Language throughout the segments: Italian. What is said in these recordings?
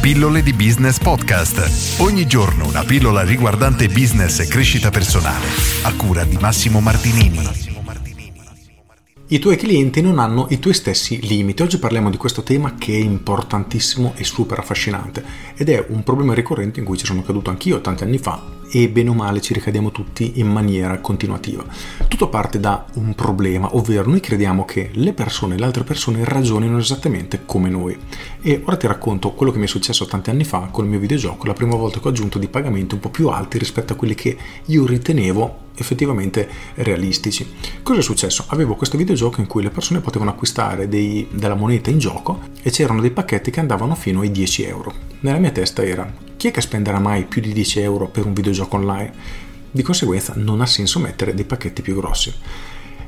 Pillole di Business Podcast. Ogni giorno una pillola riguardante business e crescita personale. A cura di Massimo Martinini. I tuoi clienti non hanno i tuoi stessi limiti. Oggi parliamo di questo tema che è importantissimo e super affascinante ed è un problema ricorrente in cui ci sono caduto anch'io tanti anni fa e bene o male ci ricadiamo tutti in maniera continuativa. Tutto parte da un problema, ovvero noi crediamo che le persone, le altre persone ragionino esattamente come noi. E ora ti racconto quello che mi è successo tanti anni fa con il mio videogioco, la prima volta che ho aggiunto dei pagamenti un po' più alti rispetto a quelli che io ritenevo effettivamente realistici. Cosa è successo? Avevo questo videogioco in cui le persone potevano acquistare dei, della moneta in gioco e c'erano dei pacchetti che andavano fino ai 10 euro. Nella mia testa era chi è che spenderà mai più di 10 euro per un videogioco online? Di conseguenza non ha senso mettere dei pacchetti più grossi.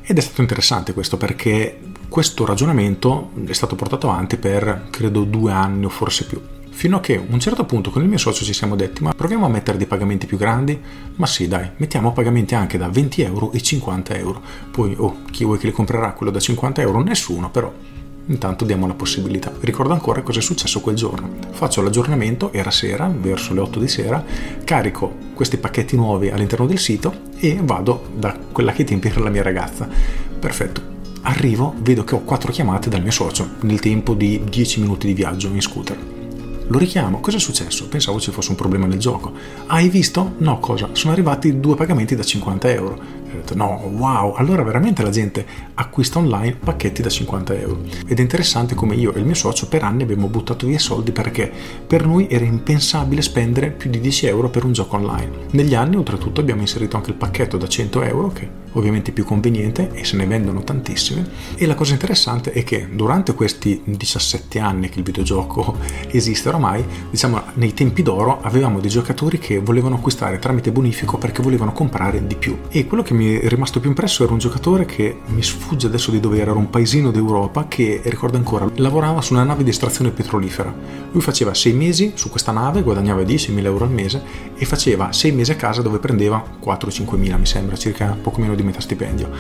Ed è stato interessante questo perché questo ragionamento è stato portato avanti per credo due anni o forse più. Fino a che a un certo punto con il mio socio ci siamo detti ma proviamo a mettere dei pagamenti più grandi? Ma sì dai, mettiamo pagamenti anche da 20 euro e 50 euro. Poi, oh, chi vuoi che li comprerà quello da 50 euro? Nessuno, però intanto diamo la possibilità. Ricordo ancora cosa è successo quel giorno. Faccio l'aggiornamento, era sera, verso le 8 di sera, carico questi pacchetti nuovi all'interno del sito e vado da quella che tempi era la mia ragazza. Perfetto. Arrivo, vedo che ho quattro chiamate dal mio socio nel tempo di 10 minuti di viaggio in scooter. Lo richiamo, cosa è successo? Pensavo ci fosse un problema nel gioco. Hai visto? No, cosa? Sono arrivati due pagamenti da 50 euro. Ho detto, no, wow, allora veramente la gente acquista online pacchetti da 50 euro. Ed è interessante come io e il mio socio per anni abbiamo buttato via soldi perché per noi era impensabile spendere più di 10 euro per un gioco online. Negli anni, oltretutto, abbiamo inserito anche il pacchetto da 100 euro, che ovviamente è più conveniente e se ne vendono tantissime. E la cosa interessante è che durante questi 17 anni che il videogioco esiste oramai, diciamo nei tempi d'oro, avevamo dei giocatori che volevano acquistare tramite bonifico perché volevano comprare di più. E quello che mi è rimasto più impresso era un giocatore che mi sfugge adesso di dove era, un paesino d'Europa che, ricordo ancora, lavorava su una nave di estrazione petrolifera. Lui faceva 6 mesi su questa nave, guadagnava 10.000 euro al mese e faceva 6 mesi a casa dove prendeva 4-5 mila mi sembra, circa poco meno di metà stipendio.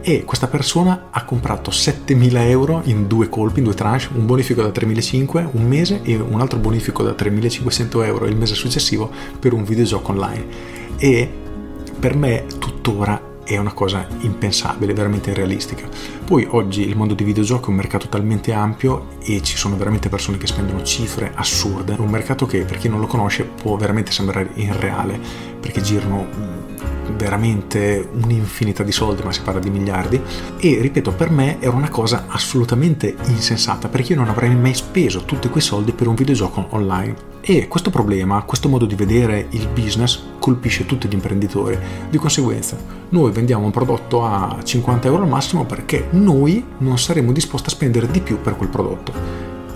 E questa persona ha comprato 7.000 euro in due colpi, in due tranche, un bonifico da 3.500 un mese e un altro bonifico da 3.500 euro il mese successivo per un videogioco online. E per me tuttora è una cosa impensabile, veramente irrealistica. Poi oggi il mondo di videogiochi è un mercato talmente ampio e ci sono veramente persone che spendono cifre assurde. Un mercato che per chi non lo conosce può veramente sembrare irreale perché girano veramente un'infinità di soldi, ma si parla di miliardi. E ripeto, per me era una cosa assolutamente insensata perché io non avrei mai speso tutti quei soldi per un videogioco online. E questo problema, questo modo di vedere il business colpisce tutti gli imprenditori. Di conseguenza, noi vendiamo un prodotto a 50 euro al massimo perché noi non saremo disposti a spendere di più per quel prodotto.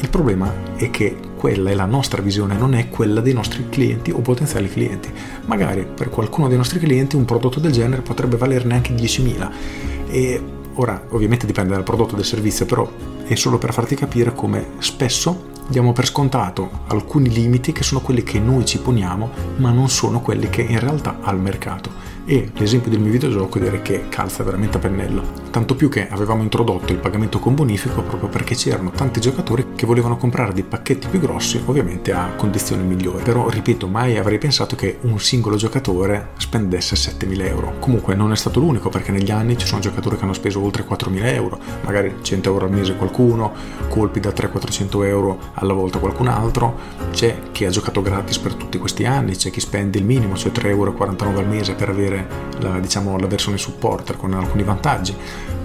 Il problema è che quella è la nostra visione, non è quella dei nostri clienti o potenziali clienti. Magari per qualcuno dei nostri clienti un prodotto del genere potrebbe valerne anche 10.000. E ora ovviamente dipende dal prodotto del servizio, però è solo per farti capire come spesso diamo per scontato alcuni limiti che sono quelli che noi ci poniamo, ma non sono quelli che in realtà ha il mercato e l'esempio del mio videogioco direi che calza veramente a pennello. Tanto più che avevamo introdotto il pagamento con bonifico proprio perché c'erano tanti giocatori che volevano comprare dei pacchetti più grossi, ovviamente a condizioni migliori. Però ripeto, mai avrei pensato che un singolo giocatore spendesse 7.000 euro. Comunque non è stato l'unico perché negli anni ci sono giocatori che hanno speso oltre 4.000 euro, magari 100 euro al mese qualcuno, colpi da 300-400 euro alla volta qualcun altro, c'è chi ha giocato gratis per tutti questi anni, c'è chi spende il minimo, cioè 3,49 euro al mese per avere la, diciamo, la versione supporter con alcuni vantaggi,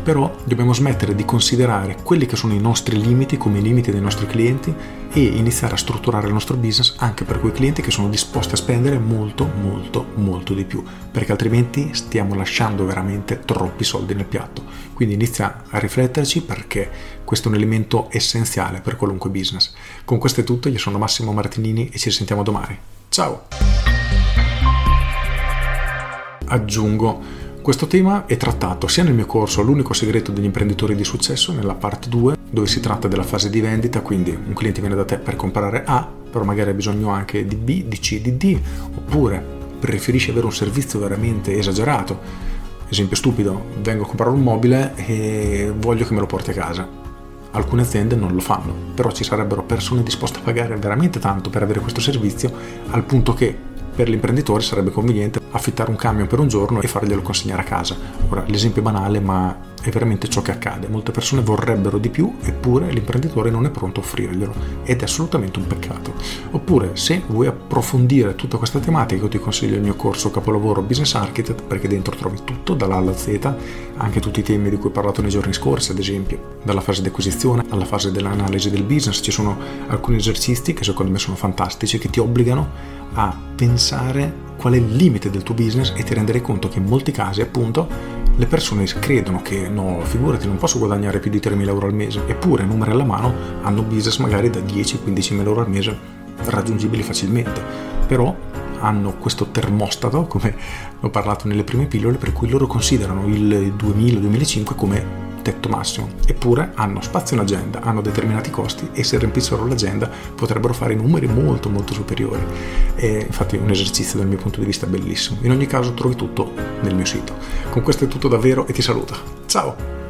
però dobbiamo smettere di considerare quelli che sono i nostri limiti come i limiti dei nostri clienti e iniziare a strutturare il nostro business anche per quei clienti che sono disposti a spendere molto molto molto di più perché altrimenti stiamo lasciando veramente troppi soldi nel piatto. Quindi inizia a rifletterci perché questo è un elemento essenziale per qualunque business. Con questo è tutto io sono Massimo Martinini e ci sentiamo domani. Ciao aggiungo questo tema è trattato sia nel mio corso L'unico segreto degli imprenditori di successo, nella parte 2, dove si tratta della fase di vendita, quindi un cliente viene da te per comprare A, però magari ha bisogno anche di B, di C, di D, oppure preferisce avere un servizio veramente esagerato. Esempio stupido, vengo a comprare un mobile e voglio che me lo porti a casa alcune aziende non lo fanno, però ci sarebbero persone disposte a pagare veramente tanto per avere questo servizio al punto che per l'imprenditore sarebbe conveniente affittare un camion per un giorno e farglielo consegnare a casa. Ora, l'esempio è banale, ma è veramente ciò che accade. Molte persone vorrebbero di più, eppure l'imprenditore non è pronto a offrirglielo ed è assolutamente un peccato. Oppure, se vuoi approfondire tutta questa tematica, io ti consiglio il mio corso capolavoro Business Architect perché dentro trovi tutto dalla A alla Z, anche tutti i temi di cui ho parlato nei giorni scorsi, ad esempio, dalla fase di acquisizione alla fase dell'analisi del business. Ci sono alcuni esercizi che secondo me sono fantastici che ti obbligano a pensare qual è il limite del tuo business e ti renderai conto che in molti casi appunto le persone credono che no, figurati, non posso guadagnare più di 3.000 euro al mese, eppure numeri alla mano hanno business magari da 10-15.000 euro al mese raggiungibili facilmente, però hanno questo termostato, come ho parlato nelle prime pillole, per cui loro considerano il 2000-2005 come tetto massimo, eppure hanno spazio in agenda, hanno determinati costi e se riempissero l'agenda potrebbero fare numeri molto molto superiori. E infatti è un esercizio dal mio punto di vista bellissimo. In ogni caso trovi tutto nel mio sito. Con questo è tutto davvero e ti saluto. Ciao!